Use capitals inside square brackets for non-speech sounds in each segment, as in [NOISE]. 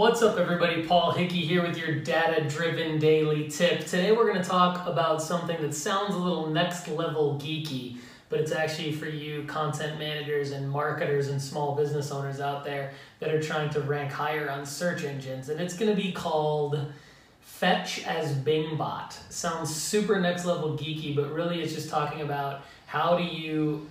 What's up, everybody? Paul Hickey here with your data driven daily tip. Today, we're going to talk about something that sounds a little next level geeky, but it's actually for you content managers and marketers and small business owners out there that are trying to rank higher on search engines. And it's going to be called Fetch as Bingbot. Sounds super next level geeky, but really it's just talking about how do you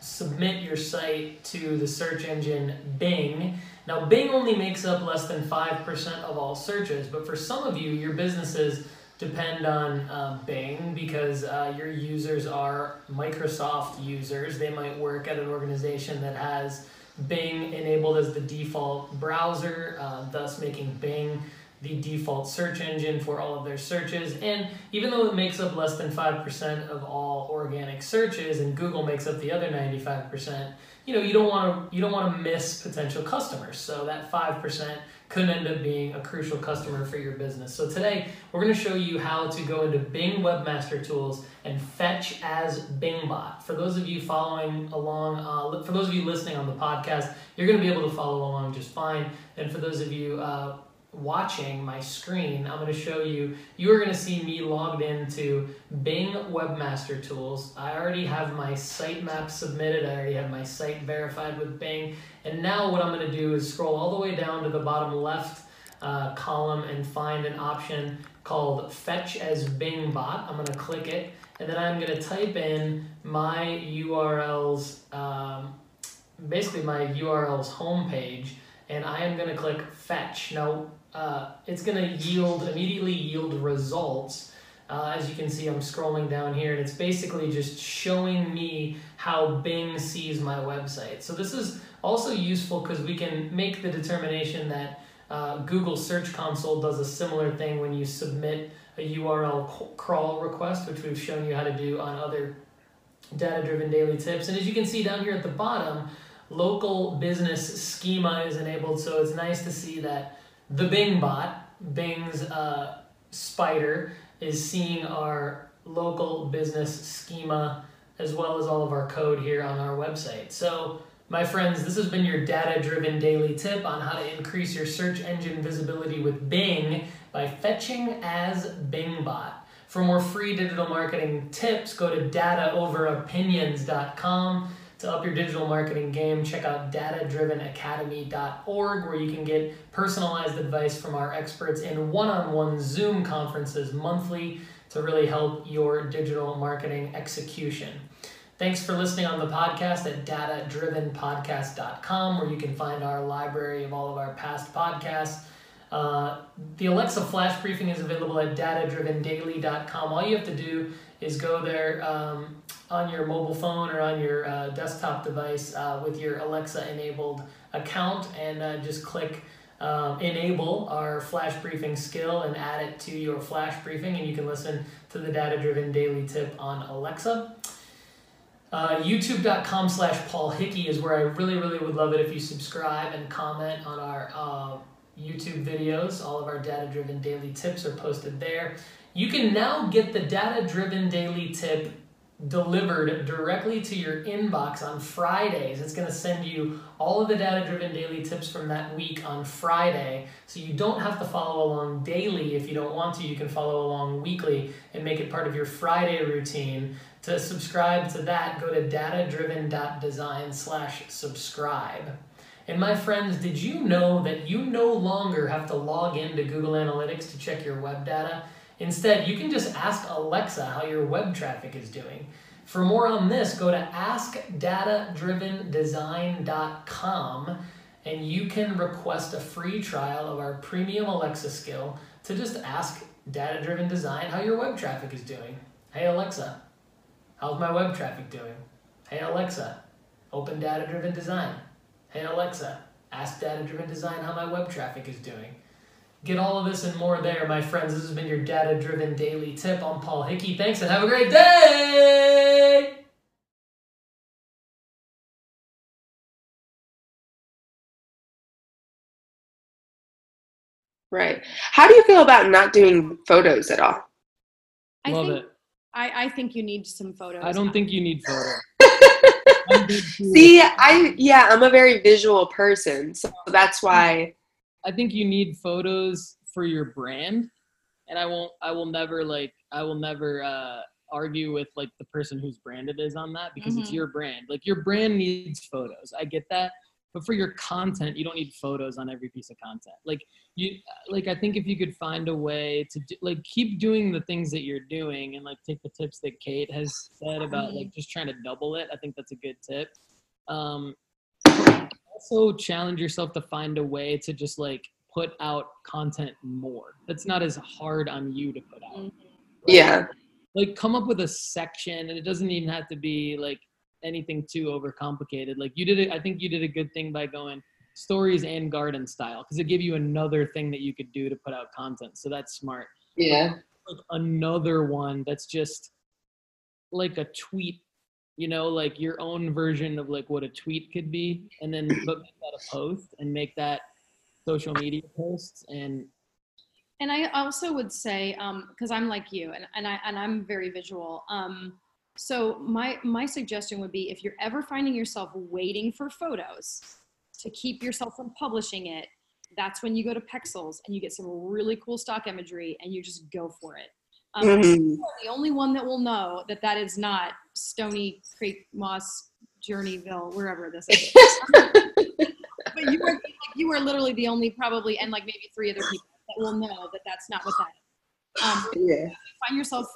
submit your site to the search engine Bing. Now, Bing only makes up less than 5% of all searches, but for some of you, your businesses depend on uh, Bing because uh, your users are Microsoft users. They might work at an organization that has Bing enabled as the default browser, uh, thus making Bing the default search engine for all of their searches. And even though it makes up less than 5% of all organic searches and Google makes up the other 95%, you know, you don't want to you don't want to miss potential customers. So that 5% could end up being a crucial customer for your business. So today, we're going to show you how to go into Bing Webmaster Tools and fetch as Bingbot. For those of you following along, uh, for those of you listening on the podcast, you're going to be able to follow along just fine. And for those of you uh, watching my screen, I'm going to show you, you are going to see me logged into Bing Webmaster Tools. I already have my sitemap submitted. I already have my site verified with Bing. And now what I'm going to do is scroll all the way down to the bottom left uh, column and find an option called Fetch as Bing Bot. I'm going to click it. And then I'm going to type in my URLs, um, basically my URL's homepage and I am going to click fetch. Now, uh, it's going to yield, immediately yield results. Uh, as you can see, I'm scrolling down here, and it's basically just showing me how Bing sees my website. So this is also useful because we can make the determination that uh, Google Search Console does a similar thing when you submit a URL crawl request, which we've shown you how to do on other data-driven daily tips. And as you can see down here at the bottom, local business schema is enabled, so it's nice to see that the Bing bot, Bing's uh, spider, is seeing our local business schema as well as all of our code here on our website. So my friends, this has been your data-driven daily tip on how to increase your search engine visibility with Bing by fetching as BingBot. For more free digital marketing tips, go to dataoveropinions.com to up your digital marketing game, check out datadrivenacademy.org where you can get personalized advice from our experts in one-on-one Zoom conferences monthly to really help your digital marketing execution. Thanks for listening on the podcast at datadrivenpodcast.com where you can find our library of all of our past podcasts. Uh, the Alexa flash briefing is available at datadrivendaily.com. All you have to do is go there um, on your mobile phone or on your uh, desktop device uh, with your Alexa enabled account and uh, just click um, enable our flash briefing skill and add it to your flash briefing and you can listen to the data driven daily tip on Alexa. Uh, YouTube.com slash Paul Hickey is where I really, really would love it if you subscribe and comment on our uh, YouTube videos. All of our data driven daily tips are posted there. You can now get the data driven daily tip delivered directly to your inbox on Fridays. It's going to send you all of the data driven daily tips from that week on Friday. So you don't have to follow along daily if you don't want to. You can follow along weekly and make it part of your Friday routine. To subscribe to that, go to datadriven.design slash subscribe. And my friends, did you know that you no longer have to log into Google Analytics to check your web data? Instead, you can just ask Alexa how your web traffic is doing. For more on this, go to askdatadrivendesign.com and you can request a free trial of our premium Alexa skill to just ask Data Driven Design how your web traffic is doing. Hey Alexa, how's my web traffic doing? Hey Alexa, open Data Driven Design. Hey Alexa, ask Data Driven Design how my web traffic is doing. Get all of this and more there, my friends. This has been your data driven daily tip. I'm Paul Hickey. Thanks and have a great day! Right. How do you feel about not doing photos at all? I Love think, it. I, I think you need some photos. I don't think you need photos. [LAUGHS] See, I yeah, I'm a very visual person, so that's mm. why I think you need photos for your brand, and I won't. I will never like. I will never uh, argue with like the person whose brand it is on that because it's Mhm. your brand. Like your brand needs photos. I get that, but for your content, you don't need photos on every piece of content. Like you, like I think if you could find a way to do, like keep doing the things that you're doing and like take the tips that Kate has said about like just trying to double it. I think that's a good tip. Um, also challenge yourself to find a way to just like put out content more. That's not as hard on you to put out. Mm-hmm. Yeah. Like come up with a section and it doesn't even have to be like anything too overcomplicated. Like you did it I think you did a good thing by going stories and garden style because it gave you another thing that you could do to put out content. So that's smart. Yeah. Like another one that's just like a tweet, you know, like your own version of like what a tweet could be, and then make that a post and make that social media posts and And I also would say, because I'm like you, and, and I and I'm very visual. Um, so my my suggestion would be if you're ever finding yourself waiting for photos to keep yourself from publishing it, that's when you go to Pexels and you get some really cool stock imagery and you just go for it. Um, Mhm. the only one that will know that that is not Stony Creek, Moss, Journeyville, wherever this is. [LAUGHS] but you are you are literally the only probably, and like maybe three other people that will know that that's not what that is. Um, Yeah. You find yourself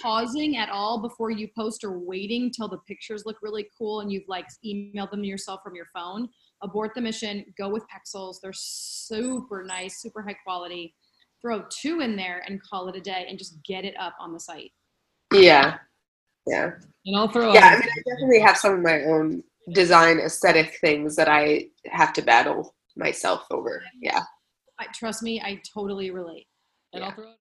pausing at all before you post or waiting till the pictures look really cool and you've like emailed them to yourself from your phone abort the mission go with pexels they're super nice super high quality throw two in there and call it a day and just get it up on the site Yeah. Yeah. and I'll throw Yeah. I mean, I definitely have some of my own design aesthetic things that I have to battle myself over. Yeah. I, trust me i totally relate and I'll throw